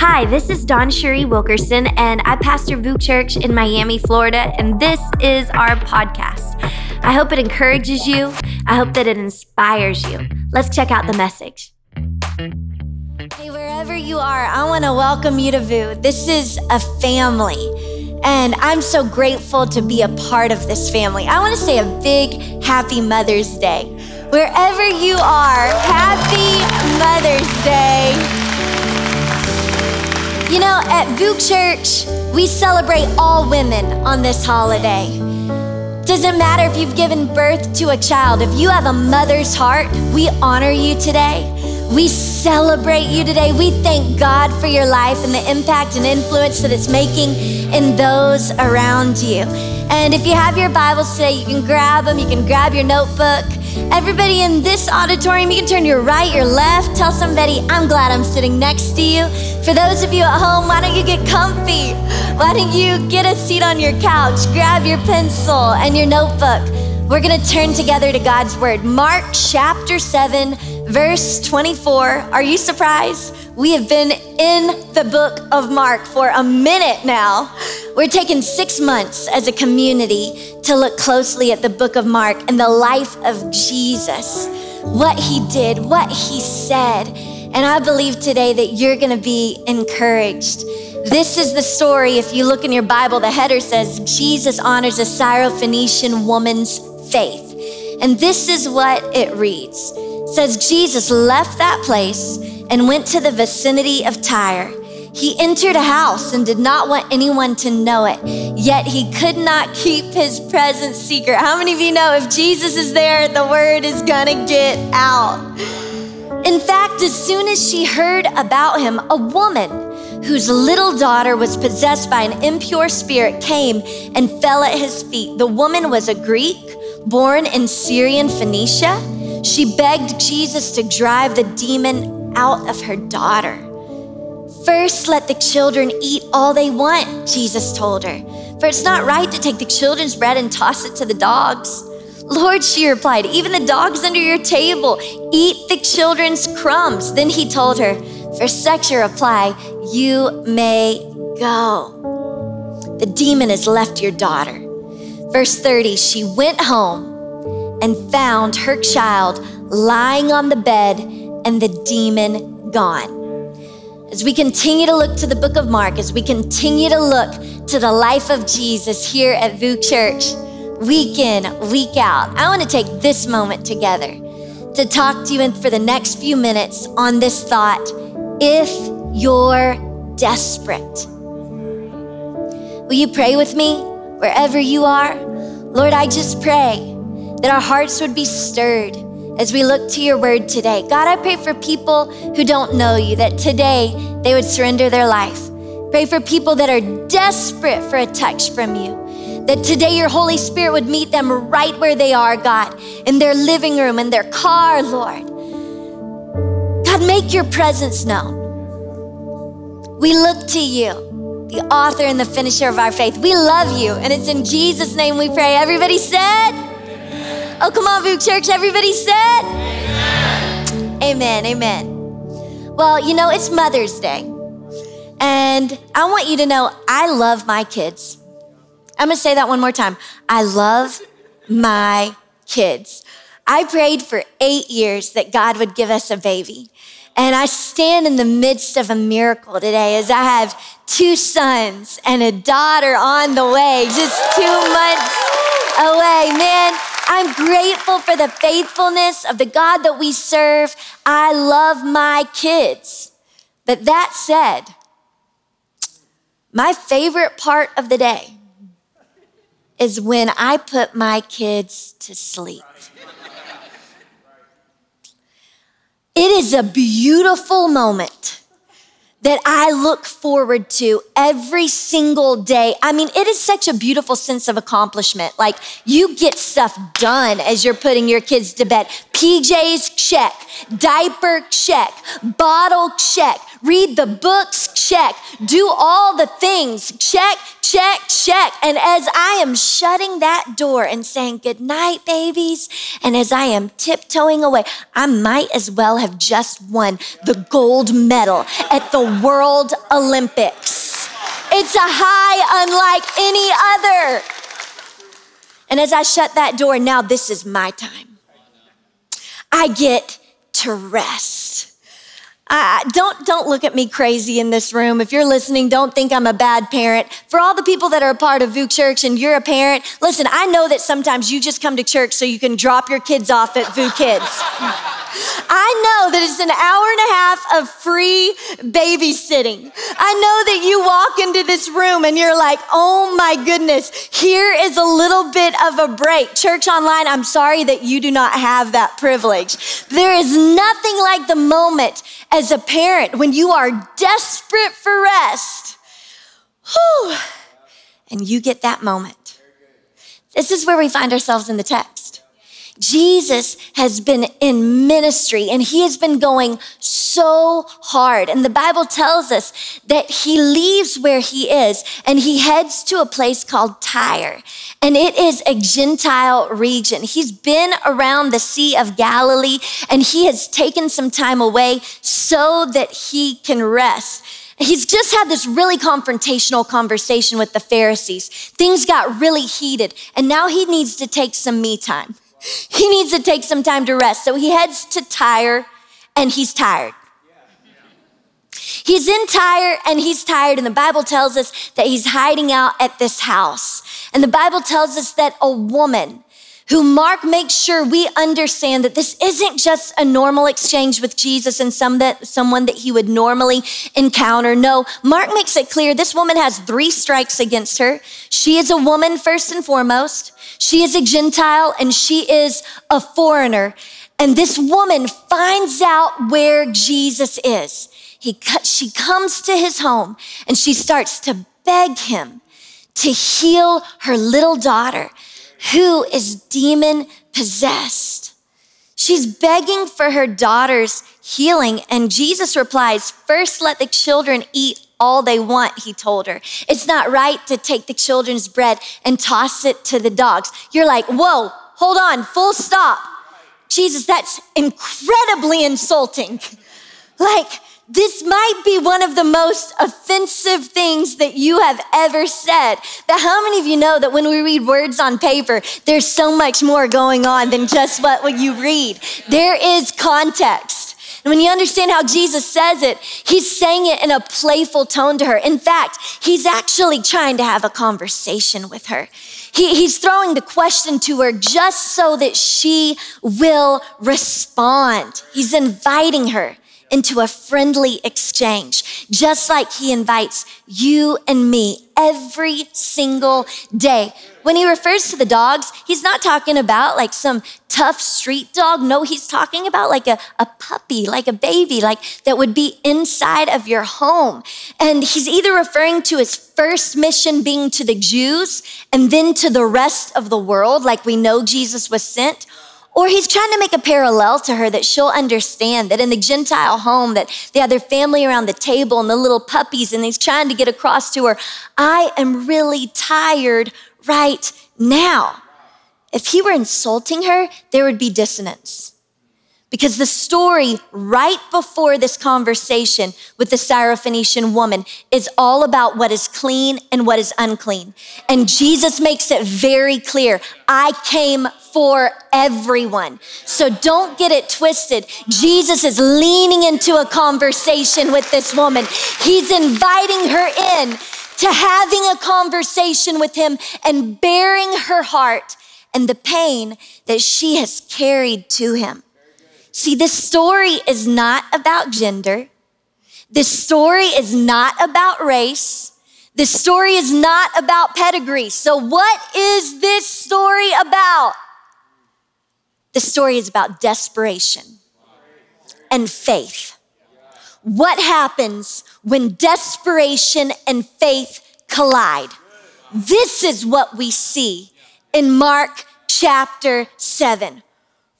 Hi, this is DawnCheré Wilkerson, and I pastor VOUS Church in Miami, Florida, and this is our podcast. I hope it encourages you. I hope that it inspires you. Let's check out the message. Hey, wherever you are, I want to welcome you to VOUS. This is a family, and I'm so grateful to be a part of this family. I want to say a big happy Mother's Day. Wherever you are, happy Mother's Day. You know, at VOUS Church, we celebrate all women on this holiday. Doesn't matter if you've given birth to a child, if you have a mother's heart, we honor you today. We celebrate you today. We thank God for your life and the impact and influence that it's making in those around you. And if you have your Bibles today, you can grab them, you can grab your notebook. Everybody in this auditorium, you can turn your right, your left, tell somebody, I'm glad I'm sitting next to you. For those of you at home, why don't you get comfy? Why don't you get a seat on your couch, grab your pencil and your notebook? We're gonna turn together to God's Word. Mark chapter 7, verse 24. Are you surprised? We have been in the book of Mark for a minute now. We're taking six months as a community to look closely at the book of Mark and the life of Jesus, what he did, what he said. And I believe today that you're gonna be encouraged. This is the story. If you look in your Bible, the header says Jesus honors a Syrophoenician woman's faith. And this is what it reads. Says Jesus left that place and went to the vicinity of Tyre. He entered a house and did not want anyone to know it, yet he could not keep his presence secret. How many of you know if Jesus is there, the word is gonna get out? In fact, as soon as she heard about him, a woman whose little daughter was possessed by an impure spirit came and fell at his feet. The woman was a Greek born in Syrian Phoenicia. She begged Jesus to drive the demon out of her daughter. First, let the children eat all they want, Jesus told her. For it's not right to take the children's bread and toss it to the dogs. Lord, she replied, even the dogs under your table eat the children's crumbs. Then he told her, for such a reply, you may go. The demon has left your daughter. Verse 30, she went home and found her child lying on the bed and the demon gone. As we continue to look to the book of Mark, as we continue to look to the life of Jesus here at VOUS Church, week in, week out, I want to take this moment together to talk to you for the next few minutes on this thought if you're desperate. Will you pray with me wherever you are? Lord, I just pray that our hearts would be stirred as we look to your word today. God, I pray for people who don't know you, that today they would surrender their life. Pray for people that are desperate for a touch from you. That today your Holy Spirit would meet them right where they are, God, in their living room, in their car, Lord. God, make your presence known. We look to you, the author and the finisher of our faith. We love you, and it's in Jesus' name we pray. Everybody said, Oh, come on, VOUS Church. Everybody said? Amen. Amen. Amen. Well, you know, it's Mother's Day. And I want you to know I love my kids. I'm gonna say that one more time. I love my kids. I prayed for eight years that God would give us a baby. And I stand in the midst of a miracle today as I have two sons and a daughter on the way, just two months away. Man, I'm grateful for the faithfulness of the God that we serve. I love my kids. But that said, my favorite part of the day is when I put my kids to sleep. It is a beautiful moment that I look forward to every single day. I mean, it is such a beautiful sense of accomplishment. Like you get stuff done as you're putting your kids to bed. PJs, check. Diaper, check. Bottle, check. Read the books, check. Do all the things, check, check, check. And as I am shutting that door and saying good night, babies, and as I am tiptoeing away, I might as well have just won the gold medal at the World Olympics. It's a high unlike any other. And as I shut that door, now this is my time. I get to rest. Uh, don't don't look at me crazy in this room. If you're listening, don't think I'm a bad parent. For all the people that are a part of VOUS Church and you're a parent, listen. I know that sometimes you just come to church so you can drop your kids off at VOUS Kids. I know that it's an hour and a half of free babysitting. I know that you walk into this room and you're like, oh my goodness, here is a little bit of a break. Church Online, I'm sorry that you do not have that privilege. There is nothing like the moment as a parent when you are desperate for rest. Whew, and you get that moment. This is where we find ourselves in the text. Jesus has been in ministry and he has been going so hard. And the Bible tells us that he leaves where he is and he heads to a place called Tyre. And it is a Gentile region. He's been around the Sea of Galilee and he has taken some time away so that he can rest. He's just had this really confrontational conversation with the Pharisees. Things got really heated, and now he needs to take some me time. He needs to take some time to rest. So he heads to Tyre and he's tired. He's in Tyre and he's tired, and the Bible tells us that he's hiding out at this house. And the Bible tells us that a woman who Mark makes sure we understand that this isn't just a normal exchange with Jesus and some that, someone that he would normally encounter. No, Mark makes it clear this woman has three strikes against her. She is a woman first and foremost. She is a Gentile and she is a foreigner. And this woman finds out where Jesus is. He, she comes to his home and she starts to beg him to heal her little daughter who is demon possessed. She's begging for her daughter's healing, and Jesus replies, First, let the children eat all they want, he told her. It's not right to take the children's bread and toss it to the dogs. You're like, Whoa, hold on, full stop. Jesus, that's incredibly insulting. Like, this might be one of the most offensive things that you have ever said. But how many of you know that when we read words on paper, there's so much more going on than just what you read? There is context. And when you understand how Jesus says it, he's saying it in a playful tone to her. In fact, he's actually trying to have a conversation with her. He, he's throwing the question to her just so that she will respond. He's inviting her into a friendly exchange, just like he invites you and me every single day. When he refers to the dogs, he's not talking about like some tough street dog. No, he's talking about like a, a puppy, like a baby, like that would be inside of your home. And he's either referring to his first mission being to the Jews and then to the rest of the world, like we know Jesus was sent or he's trying to make a parallel to her that she'll understand that in the Gentile home that they had their family around the table and the little puppies and he's trying to get across to her, I am really tired right now. If he were insulting her, there would be dissonance. Because the story right before this conversation with the Syrophoenician woman is all about what is clean and what is unclean. And Jesus makes it very clear I came for everyone. So don't get it twisted. Jesus is leaning into a conversation with this woman, he's inviting her in to having a conversation with him and bearing her heart and the pain that she has carried to him. See, this story is not about gender. This story is not about race. This story is not about pedigree. So, what is this story about? The story is about desperation and faith. What happens when desperation and faith collide? This is what we see in Mark chapter 7.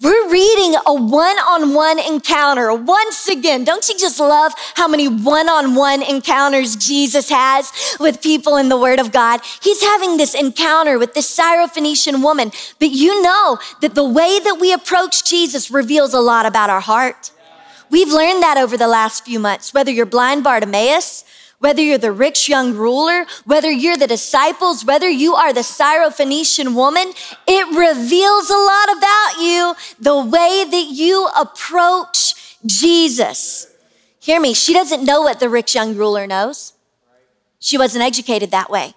We're reading a one on one encounter. Once again, don't you just love how many one on one encounters Jesus has with people in the Word of God? He's having this encounter with this Syrophoenician woman, but you know that the way that we approach Jesus reveals a lot about our heart. We've learned that over the last few months, whether you're blind Bartimaeus, whether you're the rich young ruler, whether you're the disciples, whether you are the Syrophoenician woman, it reveals a lot about you, the way that you approach Jesus. Hear me, she doesn't know what the rich young ruler knows. She wasn't educated that way.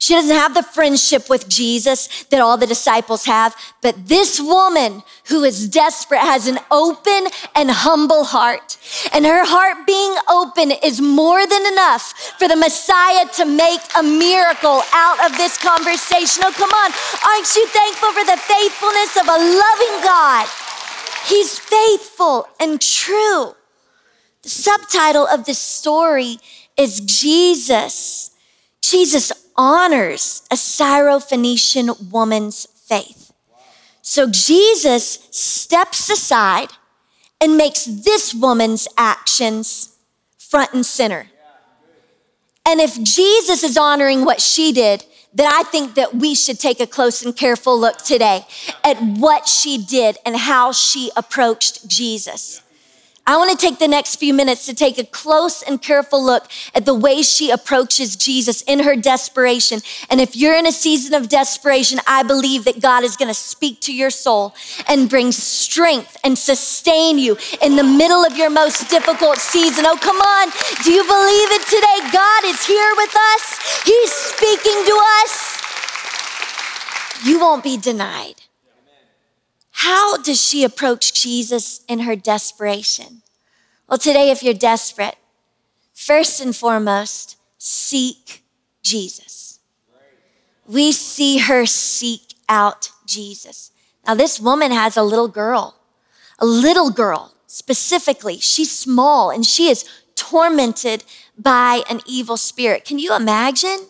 She doesn't have the friendship with Jesus that all the disciples have, but this woman who is desperate has an open and humble heart. And her heart being open is more than enough for the Messiah to make a miracle out of this conversation. Oh, come on. Aren't you thankful for the faithfulness of a loving God? He's faithful and true. The subtitle of this story is Jesus. Jesus honors a Syrophoenician woman's faith. So Jesus steps aside and makes this woman's actions front and center. And if Jesus is honoring what she did, then I think that we should take a close and careful look today at what she did and how she approached Jesus. I want to take the next few minutes to take a close and careful look at the way she approaches Jesus in her desperation. And if you're in a season of desperation, I believe that God is going to speak to your soul and bring strength and sustain you in the middle of your most difficult season. Oh, come on. Do you believe it today? God is here with us. He's speaking to us. You won't be denied. How does she approach Jesus in her desperation? Well, today, if you're desperate, first and foremost, seek Jesus. We see her seek out Jesus. Now, this woman has a little girl, a little girl specifically. She's small and she is tormented by an evil spirit. Can you imagine?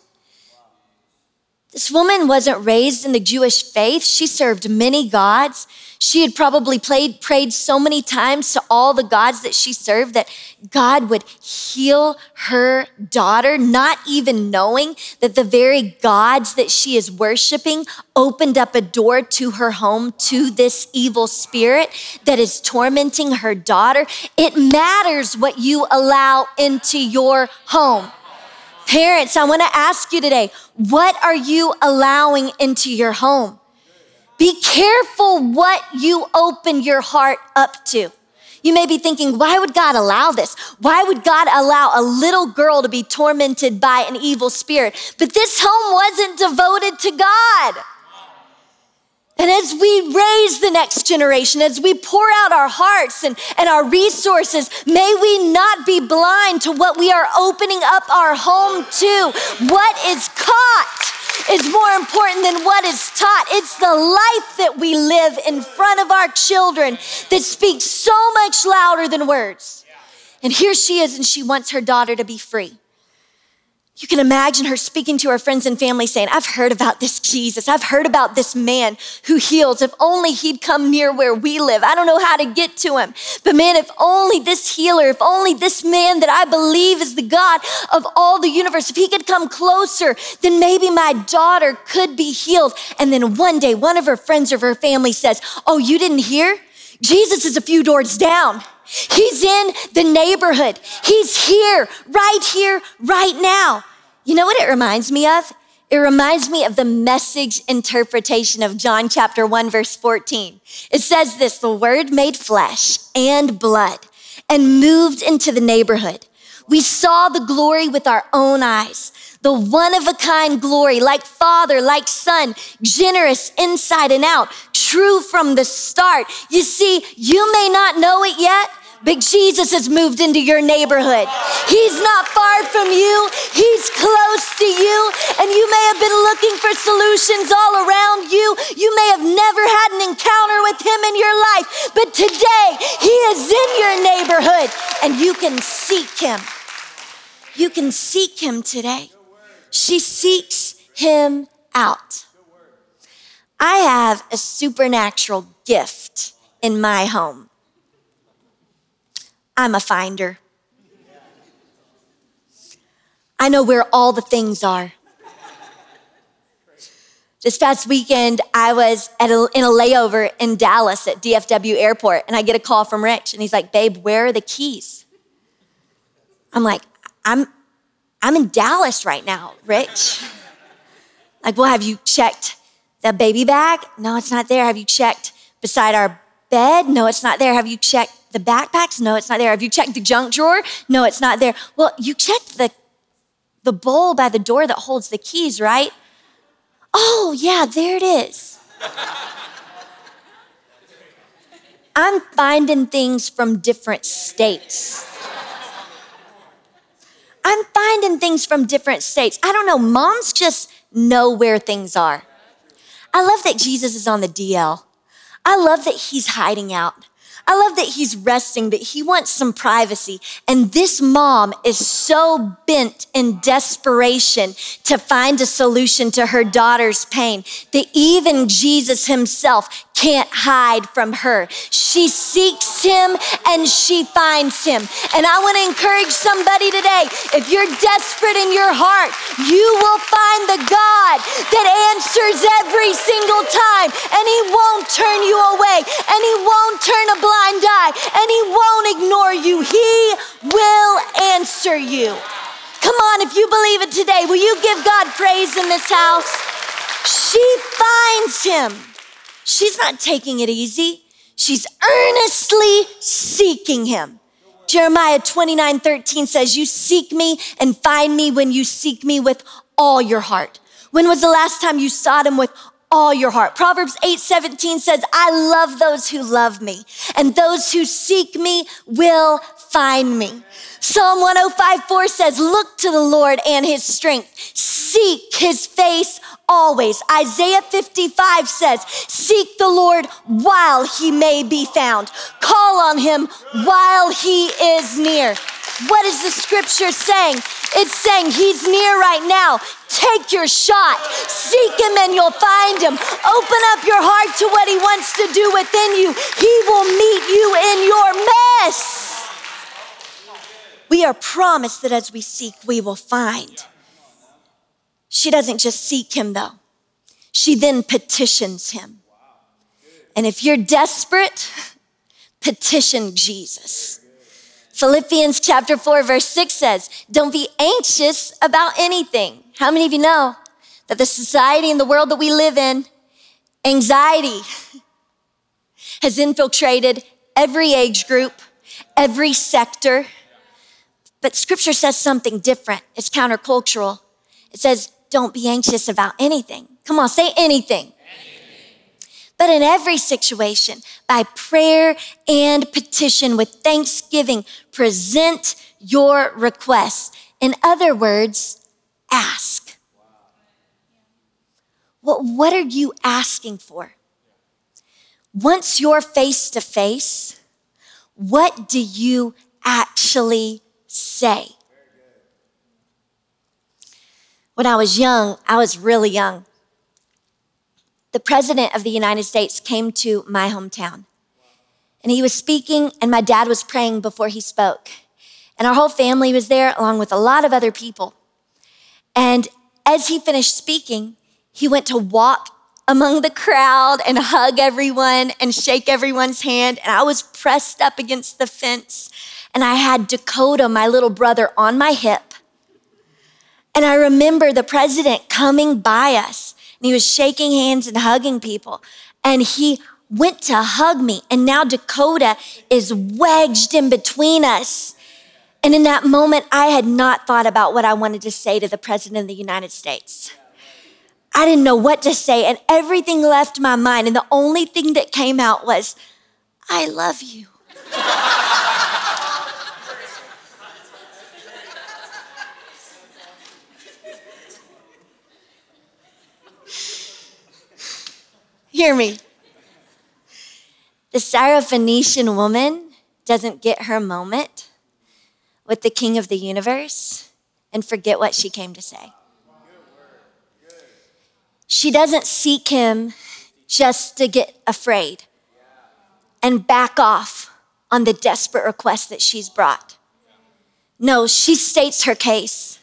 This woman wasn't raised in the Jewish faith. She served many gods. She had probably played, prayed so many times to all the gods that she served that God would heal her daughter, not even knowing that the very gods that she is worshiping opened up a door to her home to this evil spirit that is tormenting her daughter. It matters what you allow into your home. Parents, I want to ask you today, what are you allowing into your home? Be careful what you open your heart up to. You may be thinking, why would God allow this? Why would God allow a little girl to be tormented by an evil spirit? But this home wasn't devoted to God. And as we raise the next generation, as we pour out our hearts and, and our resources, may we not be blind to what we are opening up our home to. What is caught is more important than what is taught. It's the life that we live in front of our children that speaks so much louder than words. And here she is, and she wants her daughter to be free. You can imagine her speaking to her friends and family saying, I've heard about this Jesus. I've heard about this man who heals. If only he'd come near where we live. I don't know how to get to him. But man, if only this healer, if only this man that I believe is the God of all the universe, if he could come closer, then maybe my daughter could be healed. And then one day, one of her friends or her family says, Oh, you didn't hear? Jesus is a few doors down. He's in the neighborhood. He's here, right here, right now. You know what it reminds me of? It reminds me of the message interpretation of John chapter 1, verse 14. It says this the word made flesh and blood and moved into the neighborhood. We saw the glory with our own eyes, the one of a kind glory, like Father, like Son, generous inside and out, true from the start. You see, you may not know it yet, but Jesus has moved into your neighborhood. He's not far from you, He's close to you, and you may have been looking for solutions all around you. You may have never had an encounter with Him in your life, but today He is in your neighborhood and you can seek Him. You can seek Him today. She seeks Him out. I have a supernatural gift in my home. I'm a finder. I know where all the things are. This past weekend, I was at a, in a layover in Dallas at DFW Airport, and I get a call from Rich, and he's like, "Babe, where are the keys?" I'm like, "I'm, I'm in Dallas right now, Rich." Like, well, have you checked the baby bag? No, it's not there. Have you checked beside our bed? No, it's not there. Have you checked the backpacks? No, it's not there. Have you checked the junk drawer? No, it's not there. Well, you checked the the bowl by the door that holds the keys, right? Oh, yeah, there it is. I'm finding things from different states. I'm finding things from different states. I don't know, moms just know where things are. I love that Jesus is on the DL. I love that he's hiding out. I love that he's resting, but he wants some privacy. And this mom is so bent in desperation to find a solution to her daughter's pain that even Jesus himself can't hide from her. She seeks him and she finds him. And I want to encourage somebody today if you're desperate in your heart, you will find the God that answers every single time, and he won't turn you away, and he won't turn a blind eye, and he won't ignore you. He will answer you. Come on, if you believe it today, will you give God praise in this house? She finds him. She's not taking it easy. She's earnestly seeking him. Jeremiah 29 13 says, You seek me and find me when you seek me with all your heart. When was the last time you sought him with all your heart? Proverbs 8 17 says, I love those who love me, and those who seek me will find me. Psalm 105 4 says, Look to the Lord and his strength, seek his face always. Isaiah 55 says, Seek the Lord while he may be found. Call on him while he is near. What is the scripture saying? It's saying he's near right now. Take your shot. Seek him and you'll find him. Open up your heart to what he wants to do within you. He will meet you in your mess. We are promised that as we seek, we will find. She doesn't just seek him though. She then petitions him. And if you're desperate, petition Jesus. Philippians chapter 4, verse 6 says, Don't be anxious about anything. How many of you know that the society and the world that we live in, anxiety has infiltrated every age group, every sector? But scripture says something different. It's countercultural. It says, don't be anxious about anything. Come on, say anything. But in every situation, by prayer and petition with thanksgiving, present your requests. In other words, ask. What, what are you asking for? Once you're face to face, what do you actually say? When I was young, I was really young. The President of the United States came to my hometown. And he was speaking, and my dad was praying before he spoke. And our whole family was there, along with a lot of other people. And as he finished speaking, he went to walk among the crowd and hug everyone and shake everyone's hand. And I was pressed up against the fence, and I had Dakota, my little brother, on my hip. And I remember the president coming by us and he was shaking hands and hugging people. And he went to hug me. And now Dakota is wedged in between us. And in that moment, I had not thought about what I wanted to say to the president of the United States. I didn't know what to say, and everything left my mind. And the only thing that came out was, I love you. Hear me. The Syrophoenician woman doesn't get her moment with the king of the universe and forget what she came to say. She doesn't seek him just to get afraid and back off on the desperate request that she's brought. No, she states her case.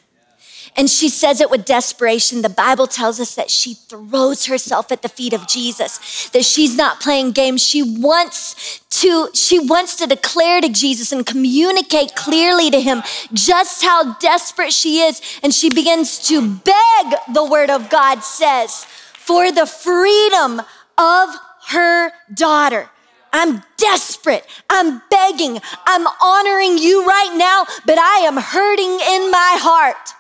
And she says it with desperation. The Bible tells us that she throws herself at the feet of Jesus, that she's not playing games. She wants to, she wants to declare to Jesus and communicate clearly to him just how desperate she is. And she begins to beg, the word of God says, for the freedom of her daughter. I'm desperate. I'm begging. I'm honoring you right now, but I am hurting in my heart.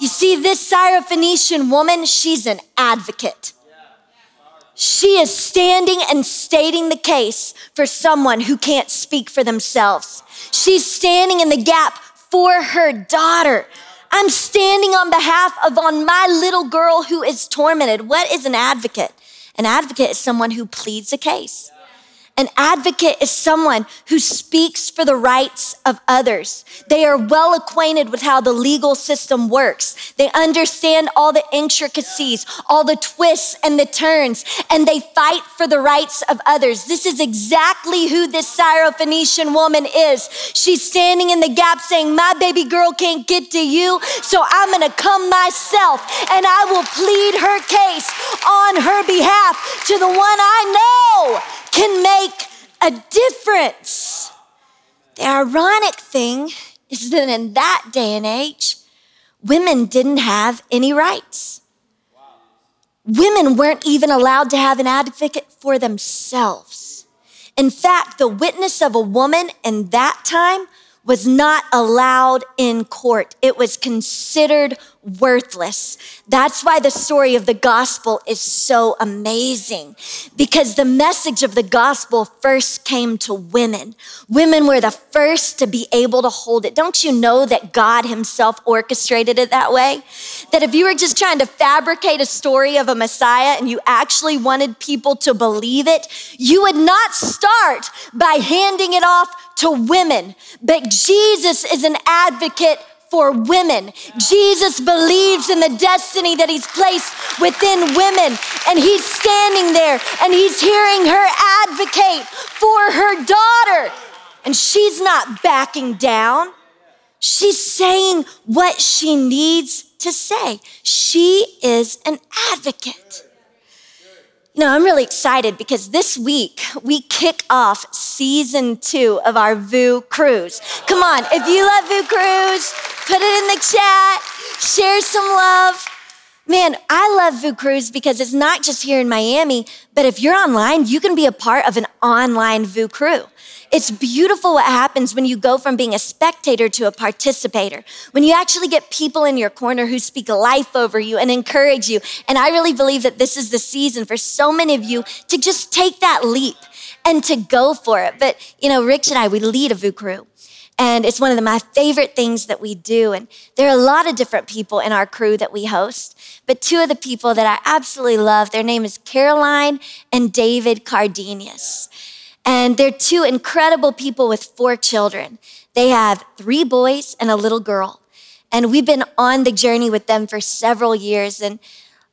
You see, this Syrophoenician woman, she's an advocate. She is standing and stating the case for someone who can't speak for themselves. She's standing in the gap for her daughter. I'm standing on behalf of on my little girl who is tormented. What is an advocate? An advocate is someone who pleads a case. An advocate is someone who speaks for the rights of others. They are well acquainted with how the legal system works. They understand all the intricacies, all the twists and the turns, and they fight for the rights of others. This is exactly who this Syrophoenician woman is. She's standing in the gap saying, My baby girl can't get to you, so I'm gonna come myself and I will plead her case on her behalf to the one I know can make a difference. The ironic thing is that in that day and age, women didn't have any rights. Women weren't even allowed to have an advocate for themselves. In fact, the witness of a woman in that time was not allowed in court. It was considered worthless. That's why the story of the gospel is so amazing because the message of the gospel first came to women. Women were the first to be able to hold it. Don't you know that God Himself orchestrated it that way? That if you were just trying to fabricate a story of a Messiah and you actually wanted people to believe it, you would not start by handing it off to women, but Jesus is an advocate for women. Jesus believes in the destiny that he's placed within women, and he's standing there and he's hearing her advocate for her daughter. And she's not backing down. She's saying what she needs to say. She is an advocate. You know, I'm really excited because this week we kick off season two of our VOUS cruise. Come on, if you love VOUS cruise, put it in the chat, share some love. Man, I love VOUS Cruise because it's not just here in Miami, but if you're online, you can be a part of an online VOUS crew. It's beautiful what happens when you go from being a spectator to a participator. When you actually get people in your corner who speak life over you and encourage you. And I really believe that this is the season for so many of you to just take that leap and to go for it. But, you know, Rich and I, we lead a VOUS crew. And it's one of the, my favorite things that we do. And there are a lot of different people in our crew that we host. But two of the people that I absolutely love, their name is Caroline and David Cardenas. And they're two incredible people with four children. They have three boys and a little girl. And we've been on the journey with them for several years. And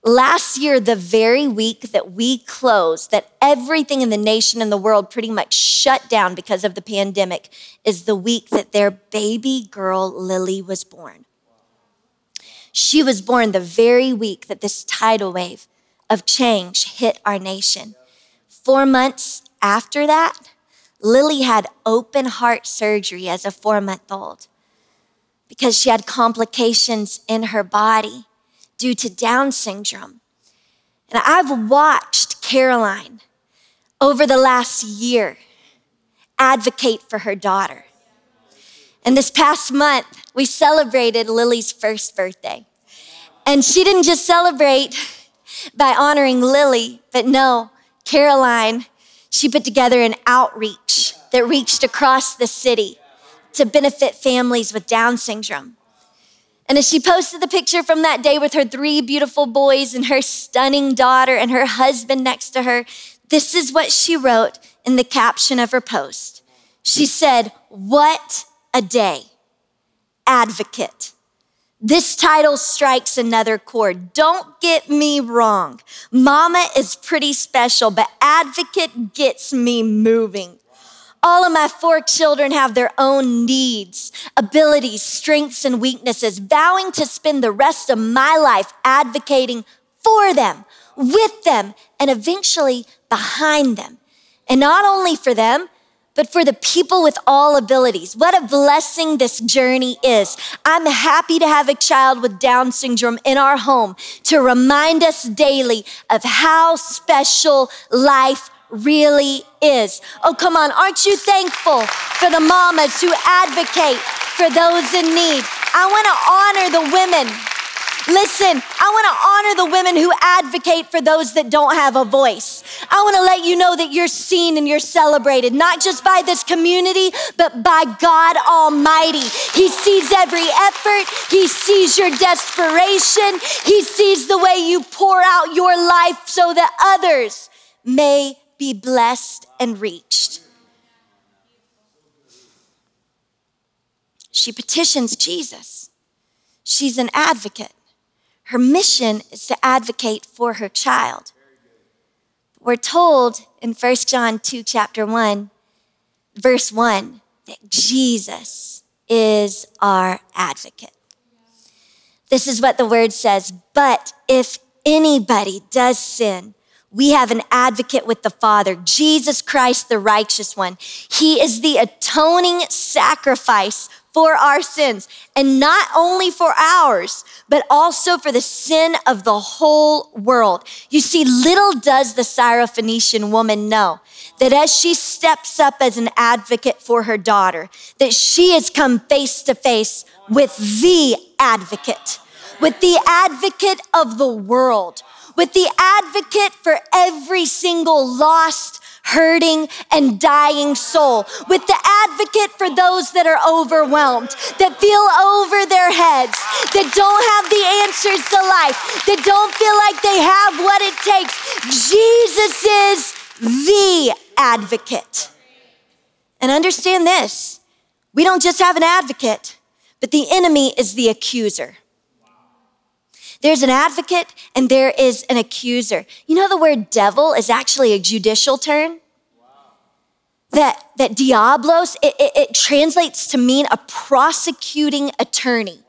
last year, the very week that we closed, that everything in the nation and the world pretty much shut down because of the pandemic, is the week that their baby girl, Lily, was born. She was born the very week that this tidal wave of change hit our nation. Four months after that, Lily had open heart surgery as a four month old because she had complications in her body due to Down syndrome. And I've watched Caroline over the last year advocate for her daughter. And this past month, we celebrated Lily's first birthday. And she didn't just celebrate by honoring Lily, but no, Caroline she put together an outreach that reached across the city to benefit families with Down syndrome. And as she posted the picture from that day with her three beautiful boys and her stunning daughter and her husband next to her, this is what she wrote in the caption of her post. She said, What a day. Advocate. This title strikes another chord. Don't get me wrong. Mama is pretty special, but advocate gets me moving. All of my four children have their own needs, abilities, strengths, and weaknesses, vowing to spend the rest of my life advocating for them, with them, and eventually behind them. And not only for them, but for the people with all abilities. What a blessing this journey is. I'm happy to have a child with Down syndrome in our home to remind us daily of how special life really is. Oh, come on. Aren't you thankful for the mamas who advocate for those in need? I want to honor the women. Listen, I want to honor the women who advocate for those that don't have a voice. I want to let you know that you're seen and you're celebrated, not just by this community, but by God Almighty. He sees every effort, He sees your desperation, He sees the way you pour out your life so that others may be blessed and reached. She petitions Jesus. She's an advocate. Her mission is to advocate for her child. We're told in 1 John 2, chapter 1, verse 1, that Jesus is our advocate. This is what the word says. But if anybody does sin, we have an advocate with the Father, Jesus Christ, the righteous one. He is the atoning sacrifice for our sins, and not only for ours, but also for the sin of the whole world. You see, little does the Syrophoenician woman know that as she steps up as an advocate for her daughter, that she has come face to face with the advocate, with the advocate of the world with the advocate for every single lost, hurting, and dying soul, with the advocate for those that are overwhelmed, that feel over their heads, that don't have the answers to life, that don't feel like they have what it takes. Jesus is the advocate. And understand this we don't just have an advocate, but the enemy is the accuser. There's an advocate and there is an accuser. You know, the word devil is actually a judicial term. That, that diablos, it, it, it translates to mean a prosecuting attorney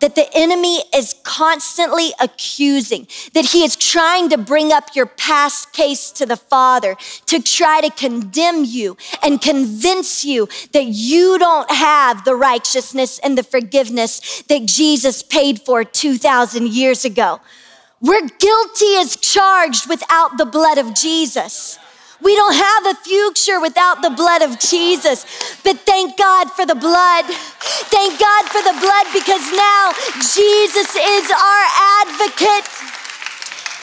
that the enemy is constantly accusing, that he is trying to bring up your past case to the Father to try to condemn you and convince you that you don't have the righteousness and the forgiveness that Jesus paid for 2,000 years ago. We're guilty as charged without the blood of Jesus. We don't have a future without the blood of Jesus. But thank God for the blood. Thank God for the blood because now Jesus is our advocate.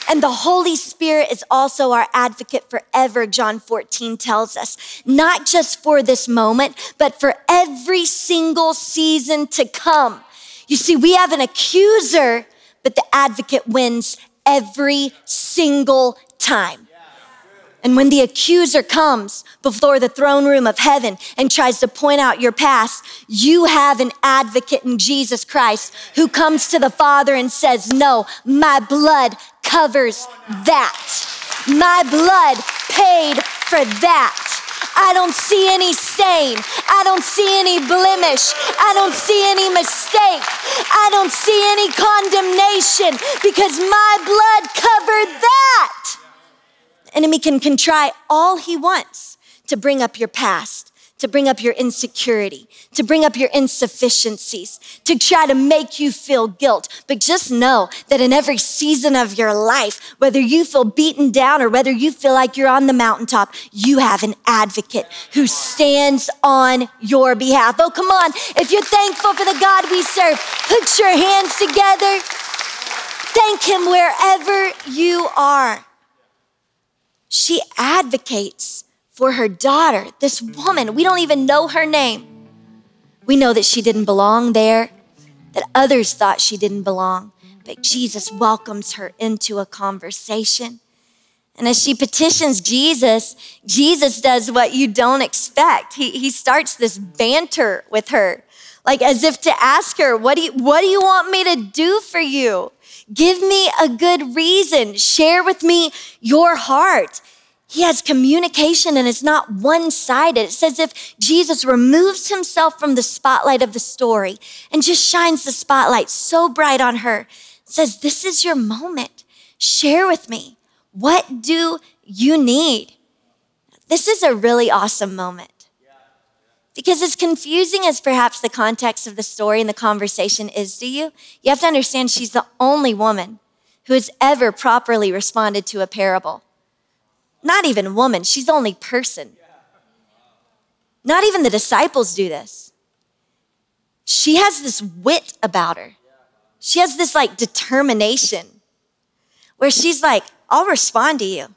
And the Holy Spirit is also our advocate forever, John 14 tells us. Not just for this moment, but for every single season to come. You see, we have an accuser, but the advocate wins every single time. And when the accuser comes before the throne room of heaven and tries to point out your past, you have an advocate in Jesus Christ who comes to the Father and says, No, my blood covers that. My blood paid for that. I don't see any stain. I don't see any blemish. I don't see any mistake. I don't see any condemnation because my blood covered that enemy can, can try all he wants to bring up your past, to bring up your insecurity, to bring up your insufficiencies, to try to make you feel guilt. But just know that in every season of your life, whether you feel beaten down or whether you feel like you're on the mountaintop, you have an advocate who stands on your behalf. Oh, come on. If you're thankful for the God we serve, put your hands together. Thank Him wherever you are she advocates for her daughter, this woman. We don't even know her name. We know that she didn't belong there, that others thought she didn't belong, but Jesus welcomes her into a conversation. And as she petitions Jesus, Jesus does what you don't expect. He, he starts this banter with her like as if to ask her, what do you, what do you want me to do for you? Give me a good reason. Share with me your heart. He has communication and it's not one sided. It's as if Jesus removes himself from the spotlight of the story and just shines the spotlight so bright on her. Says, This is your moment. Share with me. What do you need? This is a really awesome moment. Because as confusing as perhaps the context of the story and the conversation is to you, you have to understand she's the only woman who has ever properly responded to a parable. Not even woman, she's the only person. Not even the disciples do this. She has this wit about her. She has this like determination where she's like, I'll respond to you.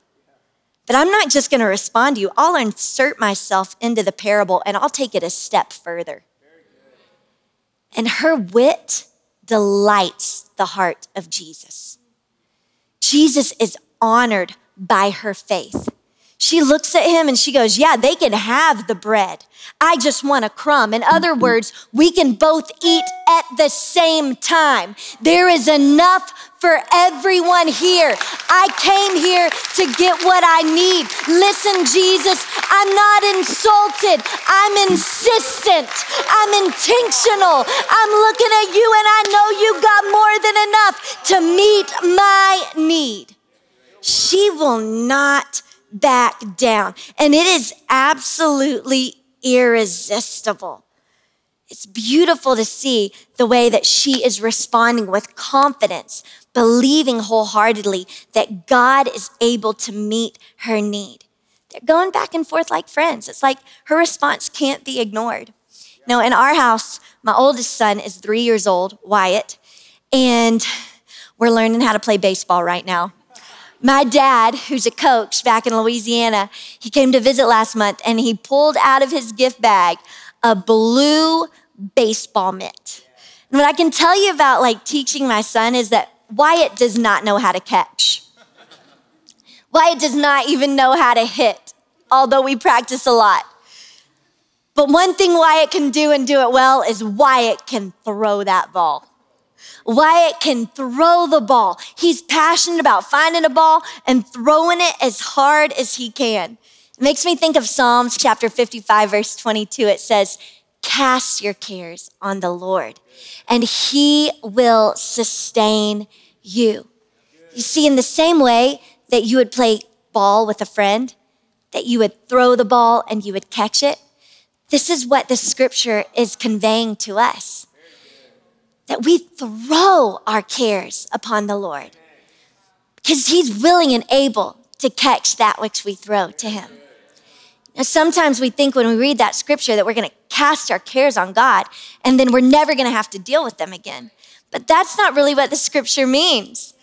But I'm not just going to respond to you. I'll insert myself into the parable and I'll take it a step further. And her wit delights the heart of Jesus. Jesus is honored by her faith. She looks at him and she goes, Yeah, they can have the bread. I just want a crumb. In other mm-hmm. words, we can both eat at the same time. There is enough for everyone here. I came here to get what I need. Listen, Jesus, I'm not insulted. I'm insistent. I'm intentional. I'm looking at you and I know you got more than enough to meet my need. She will not back down. And it is absolutely irresistible. It's beautiful to see the way that she is responding with confidence, believing wholeheartedly that God is able to meet her need. They're going back and forth like friends. It's like her response can't be ignored. Now, in our house, my oldest son is three years old, Wyatt, and we're learning how to play baseball right now. My dad, who's a coach back in Louisiana, he came to visit last month and he pulled out of his gift bag a blue baseball mitt. And what I can tell you about like teaching my son is that Wyatt does not know how to catch. Wyatt does not even know how to hit, although we practice a lot. But one thing Wyatt can do and do it well is Wyatt can throw that ball. Wyatt can throw the ball. He's passionate about finding a ball and throwing it as hard as he can. It makes me think of Psalms chapter 55, verse 22. It says, Cast your cares on the Lord, and he will sustain you. You see, in the same way that you would play ball with a friend, that you would throw the ball and you would catch it, this is what the scripture is conveying to us that we throw our cares upon the Lord because He's willing and able to catch that which we throw to Him. Now, sometimes we think when we read that scripture that we're going to cast our cares on God and then we're never going to have to deal with them again. But that's not really what the scripture means.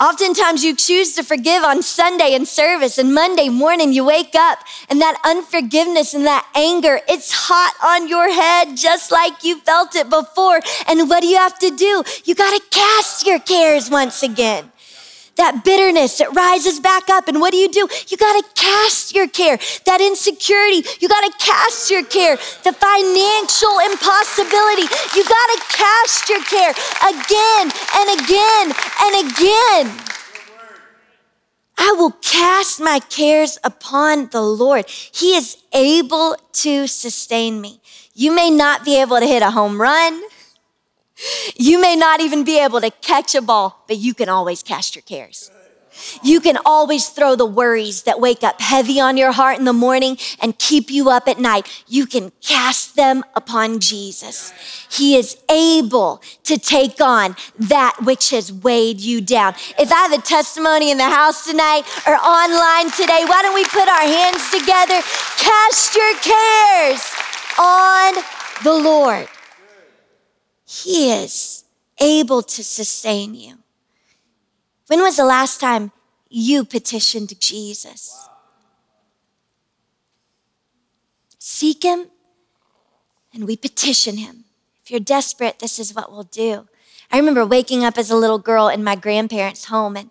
Oftentimes you choose to forgive on Sunday in service and Monday morning you wake up and that unforgiveness and that anger, it's hot on your head just like you felt it before. And what do you have to do? You got to cast your cares once again that bitterness, it rises back up. And what do you do? You got to cast your care. That insecurity, you got to cast your care. The financial impossibility, you got to cast your care again and again and again. I will cast my cares upon the Lord. He is able to sustain me. You may not be able to hit a home run. You may not even be able to catch a ball, but you can always cast your cares. You can always throw the worries that wake up heavy on your heart in the morning and keep you up at night. You can cast them upon Jesus. He is able to take on that which has weighed you down. If I have a testimony in the house tonight or online today, why don't we put our hands together? Cast your cares on the Lord. He is able to sustain you. When was the last time you petitioned Jesus? Seek Him and we petition Him. If you're desperate, this is what we'll do. I remember waking up as a little girl in my grandparents' home and,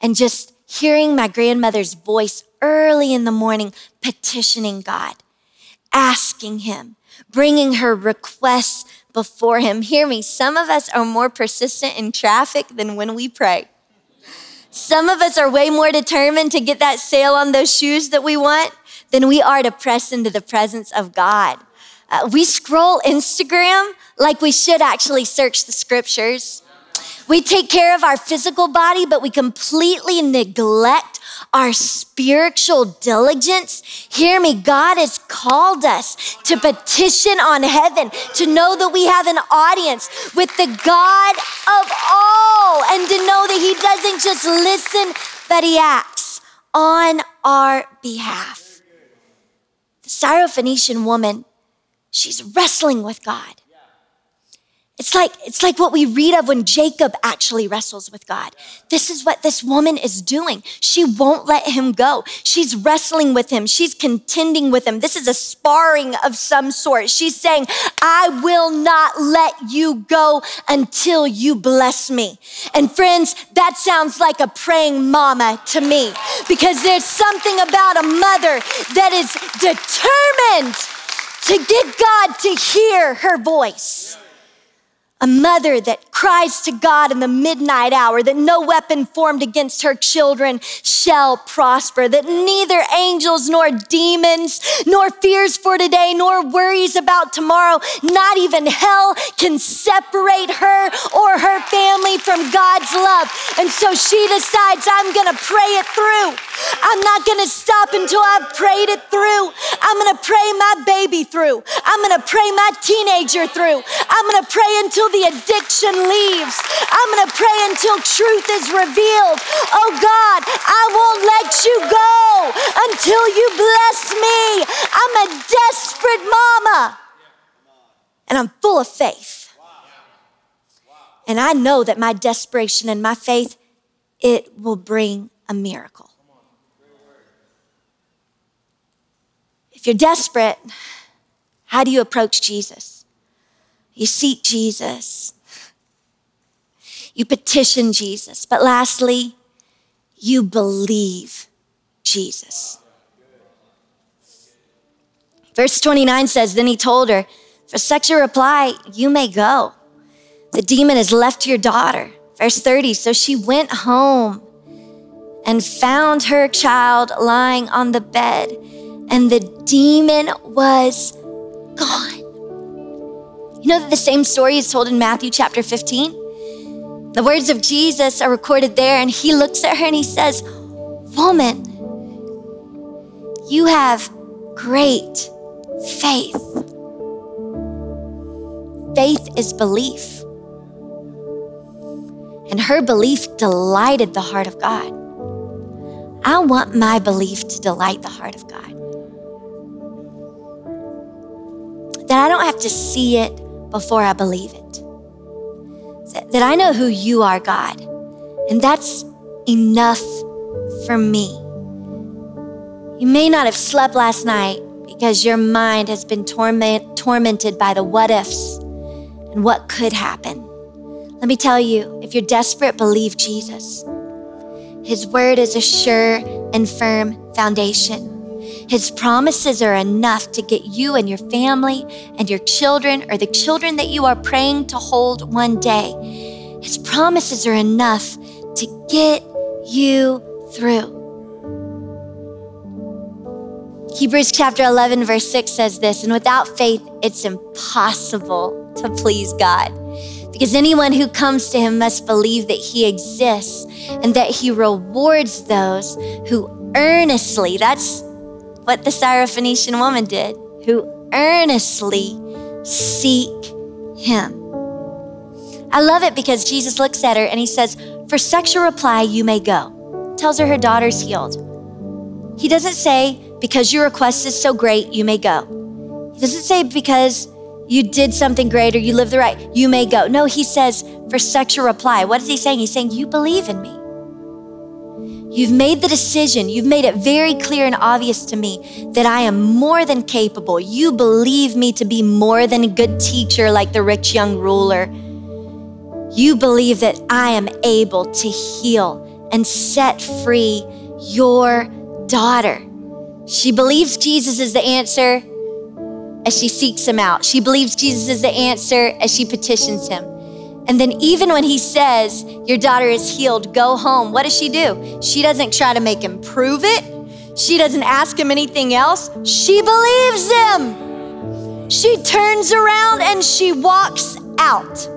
and just hearing my grandmother's voice early in the morning petitioning God, asking Him, bringing her requests before Him. Hear me, some of us are more persistent in traffic than when we pray. Some of us are way more determined to get that sale on those shoes that we want than we are to press into the presence of God. Uh, we scroll Instagram like we should actually search the scriptures. We take care of our physical body, but we completely neglect our spiritual diligence. Hear me, God has called us to petition on heaven, to know that we have an audience with the God of all, and to know that He doesn't just listen, but He acts on our behalf. The Syrophoenician woman, she's wrestling with God. It's like, it's like what we read of when Jacob actually wrestles with God. This is what this woman is doing. She won't let him go. She's wrestling with him. She's contending with him. This is a sparring of some sort. She's saying, I will not let you go until you bless me. And friends, that sounds like a praying mama to me because there's something about a mother that is determined to get God to hear her voice a mother that cries to God in the midnight hour that no weapon formed against her children shall prosper, that neither angels nor demons, nor fears for today, nor worries about tomorrow, not even hell can separate her or her family from God's love. And so she decides, I'm gonna pray it through. I'm not gonna stop until I've prayed it through. I'm gonna pray my baby through. I'm gonna pray my teenager through. I'm gonna pray until the addiction leaves. I'm gonna pray until truth is revealed. Oh God, I won't let you go until you bless me. I'm a desperate mama. And I'm full of faith. And I know that my desperation and my faith, it will bring a miracle. If you're desperate, how do you approach Jesus? You seek Jesus. You petition Jesus. But lastly, you believe Jesus. Verse 29 says, Then he told her, For such a reply, you may go. The demon has left your daughter. Verse 30, so she went home and found her child lying on the bed, and the demon was gone. You know that the same story is told in Matthew chapter 15? The words of Jesus are recorded there, and he looks at her and he says, Woman, you have great faith. Faith is belief. And her belief delighted the heart of God. I want my belief to delight the heart of God. That I don't have to see it before I believe it. That I know who you are, God, and that's enough for me. You may not have slept last night because your mind has been torment, tormented by the what ifs and what could happen. Let me tell you if you're desperate, believe Jesus. His word is a sure and firm foundation. His promises are enough to get you and your family and your children or the children that you are praying to hold one day. His promises are enough to get you through. Hebrews chapter 11, verse 6 says this, and without faith, it's impossible to please God. Because anyone who comes to him must believe that he exists and that he rewards those who earnestly, that's what the Syrophoenician woman did, who earnestly seek him. I love it because Jesus looks at her and he says, For such a reply, you may go. Tells her her daughter's healed. He doesn't say, Because your request is so great, you may go. He doesn't say, Because you did something great or you lived the right, you may go. No, he says, For such a reply. What is he saying? He's saying, You believe in me. You've made the decision. You've made it very clear and obvious to me that I am more than capable. You believe me to be more than a good teacher like the rich young ruler. You believe that I am able to heal and set free your daughter. She believes Jesus is the answer, as she seeks him out. She believes Jesus is the answer as she petitions him. And then, even when he says, Your daughter is healed, go home, what does she do? She doesn't try to make him prove it. She doesn't ask him anything else. She believes him. She turns around and she walks out.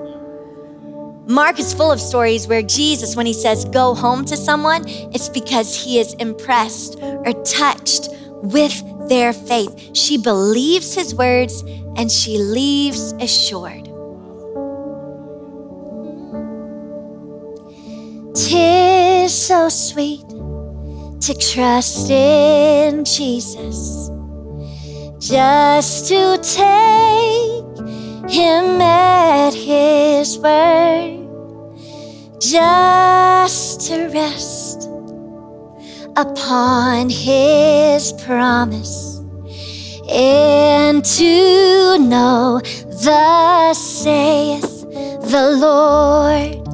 Mark is full of stories where Jesus, when he says go home to someone, it's because he is impressed or touched with their faith. She believes his words and she leaves assured. Tis so sweet to trust in Jesus, just to take him at his word, just to rest upon his promise, and to know, thus saith the Lord.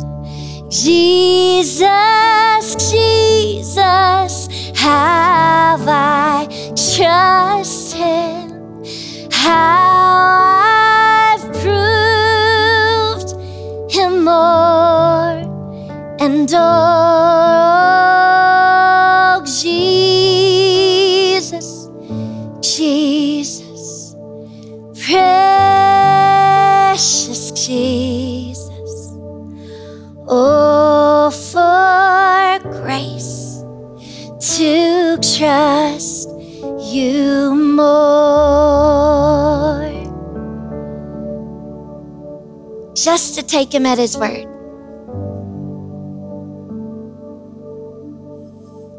Jesus, Jesus, have I trusted? How I've proved Him more and oh, Jesus, Jesus, precious Jesus. Oh, for grace to trust you more. Just to take him at his word.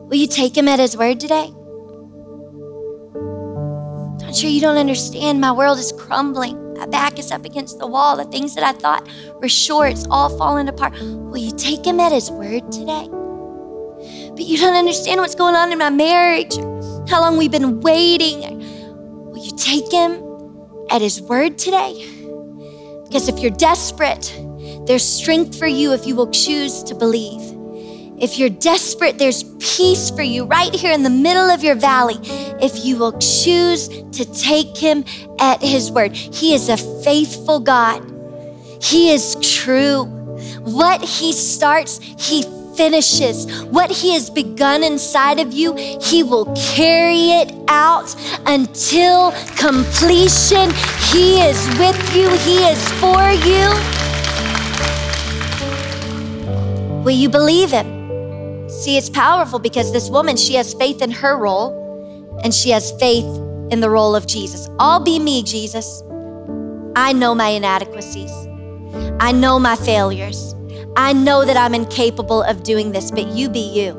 Will you take him at his word today? I'm sure you don't understand. My world is crumbling. My back is up against the wall. The things that I thought were sure, it's all falling apart. Will you take him at his word today? But you don't understand what's going on in my marriage, how long we've been waiting. Will you take him at his word today? Because if you're desperate, there's strength for you if you will choose to believe. If you're desperate, there's peace for you right here in the middle of your valley if you will choose to take him at his word. He is a faithful God, he is true. What he starts, he finishes. What he has begun inside of you, he will carry it out until completion. He is with you, he is for you. Will you believe him? See, it's powerful because this woman, she has faith in her role and she has faith in the role of Jesus. I'll be me, Jesus. I know my inadequacies. I know my failures. I know that I'm incapable of doing this, but you be you.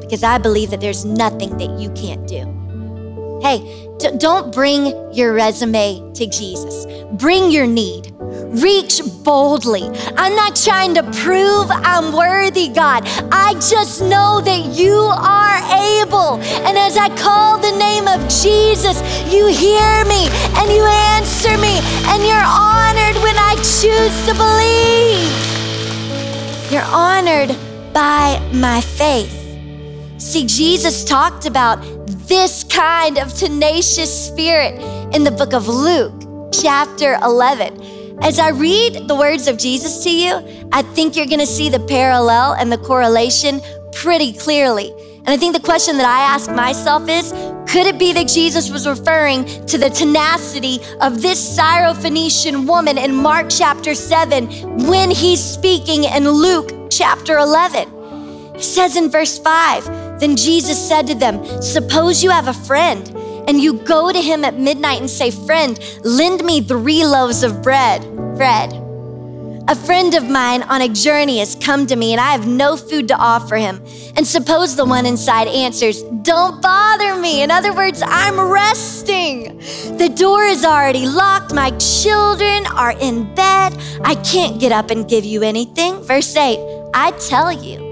Because I believe that there's nothing that you can't do. Hey, d- don't bring your resume to Jesus. Bring your need. Reach boldly. I'm not trying to prove I'm worthy, God. I just know that you are able. And as I call the name of Jesus, you hear me and you answer me, and you're honored when I choose to believe. You're honored by my faith. See, Jesus talked about this kind of tenacious spirit in the book of Luke, chapter 11. As I read the words of Jesus to you, I think you're gonna see the parallel and the correlation pretty clearly. And I think the question that I ask myself is could it be that Jesus was referring to the tenacity of this Syrophoenician woman in Mark chapter 7 when he's speaking in Luke chapter 11? He says in verse 5 Then Jesus said to them, Suppose you have a friend, and you go to him at midnight and say, Friend, lend me three loaves of bread. Bread. A friend of mine on a journey has come to me, and I have no food to offer him. And suppose the one inside answers, Don't bother me. In other words, I'm resting. The door is already locked. My children are in bed. I can't get up and give you anything. Verse 8 I tell you,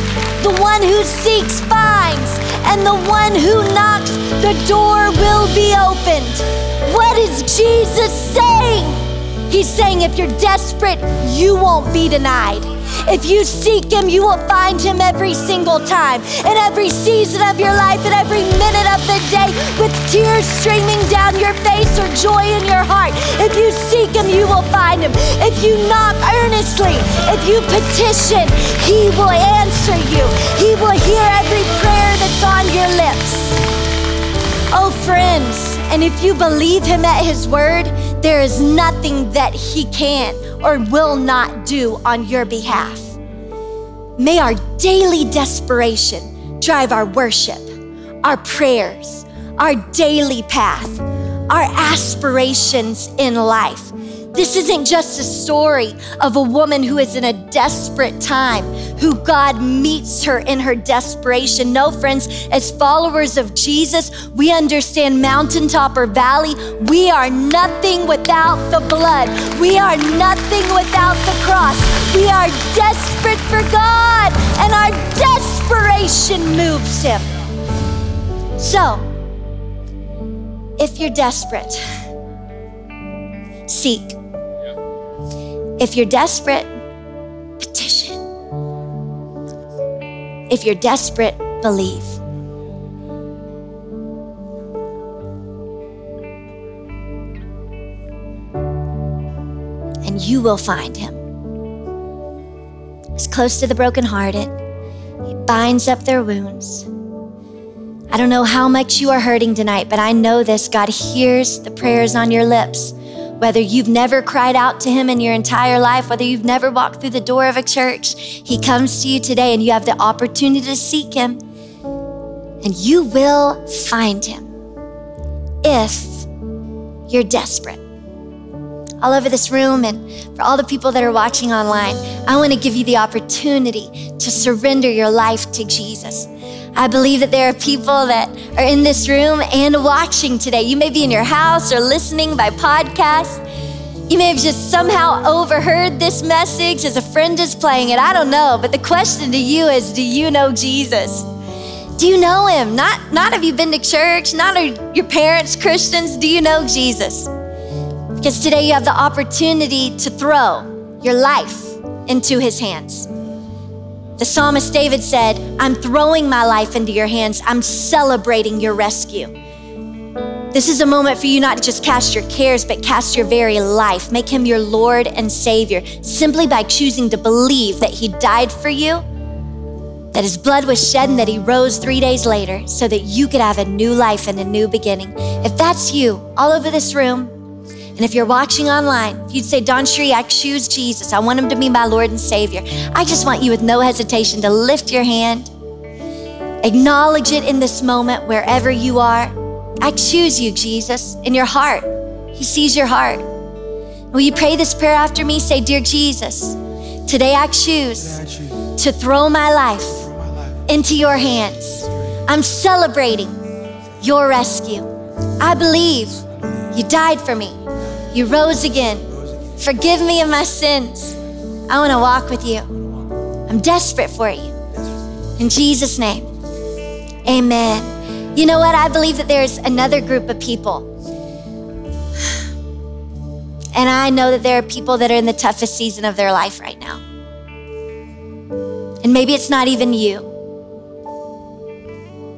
the one who seeks finds, and the one who knocks, the door will be opened. What is Jesus saying? He's saying if you're desperate, you won't be denied. If you seek Him, you will find Him every single time, in every season of your life, in every minute of the day, with tears streaming down your face or joy in your heart. If you seek Him, you will find Him. If you knock earnestly, if you petition, He will answer you. He will hear every prayer that's on your lips. Oh, friends, and if you believe Him at His word, there is nothing that He can or will not do on your behalf. May our daily desperation drive our worship, our prayers, our daily path, our aspirations in life. This isn't just a story of a woman who is in a desperate time, who God meets her in her desperation. No, friends, as followers of Jesus, we understand mountaintop or valley, we are nothing without the blood. We are nothing without the cross. We are desperate for God, and our desperation moves Him. So, if you're desperate, seek. If you're desperate, petition. If you're desperate, believe. And you will find him. He's close to the brokenhearted. He binds up their wounds. I don't know how much you are hurting tonight, but I know this God hears the prayers on your lips. Whether you've never cried out to Him in your entire life, whether you've never walked through the door of a church, He comes to you today and you have the opportunity to seek Him. And you will find Him if you're desperate. All over this room and for all the people that are watching online, I want to give you the opportunity to surrender your life to Jesus. I believe that there are people that are in this room and watching today. You may be in your house or listening by podcast. You may have just somehow overheard this message as a friend is playing it. I don't know. But the question to you is do you know Jesus? Do you know him? Not, not have you been to church, not are your parents Christians. Do you know Jesus? Because today you have the opportunity to throw your life into his hands. The psalmist David said, I'm throwing my life into your hands. I'm celebrating your rescue. This is a moment for you not to just cast your cares, but cast your very life. Make him your Lord and Savior simply by choosing to believe that he died for you, that his blood was shed, and that he rose three days later so that you could have a new life and a new beginning. If that's you, all over this room, and if you're watching online, if you'd say, DawnCheré, I choose Jesus. I want him to be my Lord and Savior. I just want you with no hesitation to lift your hand, acknowledge it in this moment wherever you are. I choose you, Jesus, in your heart. He sees your heart. Will you pray this prayer after me? Say, Dear Jesus, today I choose to throw my life into your hands. I'm celebrating your rescue. I believe you died for me. You rose again. Forgive me of my sins. I want to walk with you. I'm desperate for you. In Jesus' name, amen. You know what? I believe that there's another group of people. And I know that there are people that are in the toughest season of their life right now. And maybe it's not even you.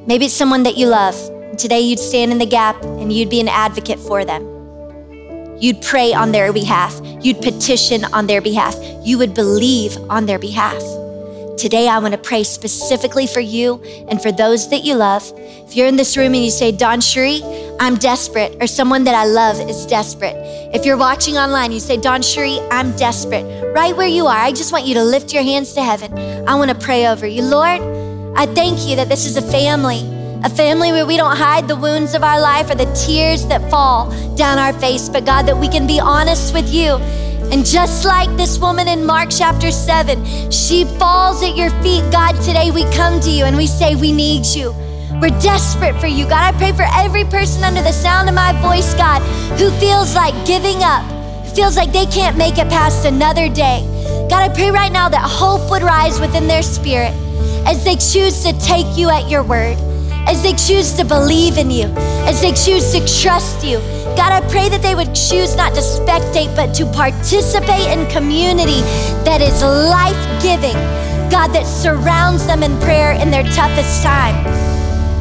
Maybe it's someone that you love. Today you'd stand in the gap and you'd be an advocate for them. You'd pray on their behalf. You'd petition on their behalf. You would believe on their behalf. Today, I want to pray specifically for you and for those that you love. If you're in this room and you say, DawnCheré, I'm desperate, or someone that I love is desperate. If you're watching online, you say, DawnCheré, I'm desperate. Right where you are, I just want you to lift your hands to heaven. I want to pray over you. Lord, I thank you that this is a family a family where we don't hide the wounds of our life or the tears that fall down our face, but God, that we can be honest with you. And just like this woman in Mark chapter 7, she falls at your feet. God, today we come to you and we say, We need you. We're desperate for you. God, I pray for every person under the sound of my voice, God, who feels like giving up, feels like they can't make it past another day. God, I pray right now that hope would rise within their spirit as they choose to take you at your word, as they choose to believe in you, as they choose to trust you. God, I pray that they would choose not to spectate, but to participate in community that is life giving. God, that surrounds them in prayer in their toughest time.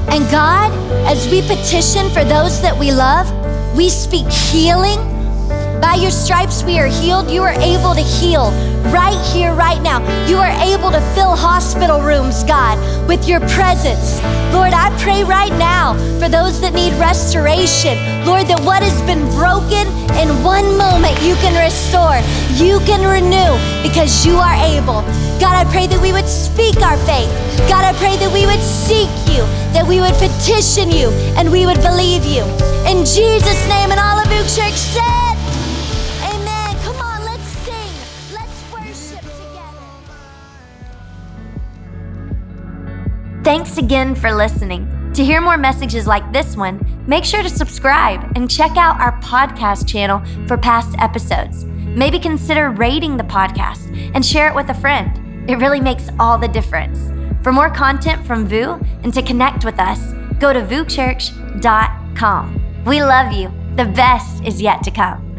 And God, as we petition for those that we love, we speak healing by your stripes we are healed. You are able to heal right here, right now. You are able to fill hospital rooms, God, with your presence. Lord, I pray right now for those that need restoration. Lord, that what has been broken in one moment, you can restore, you can renew because you are able. God, I pray that we would speak our faith. God, I pray that we would seek you, that we would petition you, and we would believe you. In Jesus' name, and all of you, church said, Thanks again for listening. To hear more messages like this one, make sure to subscribe and check out our podcast channel for past episodes. Maybe consider rating the podcast and share it with a friend. It really makes all the difference. For more content from VOUS and to connect with us, go to vouschurch.com. We love you. The best is yet to come.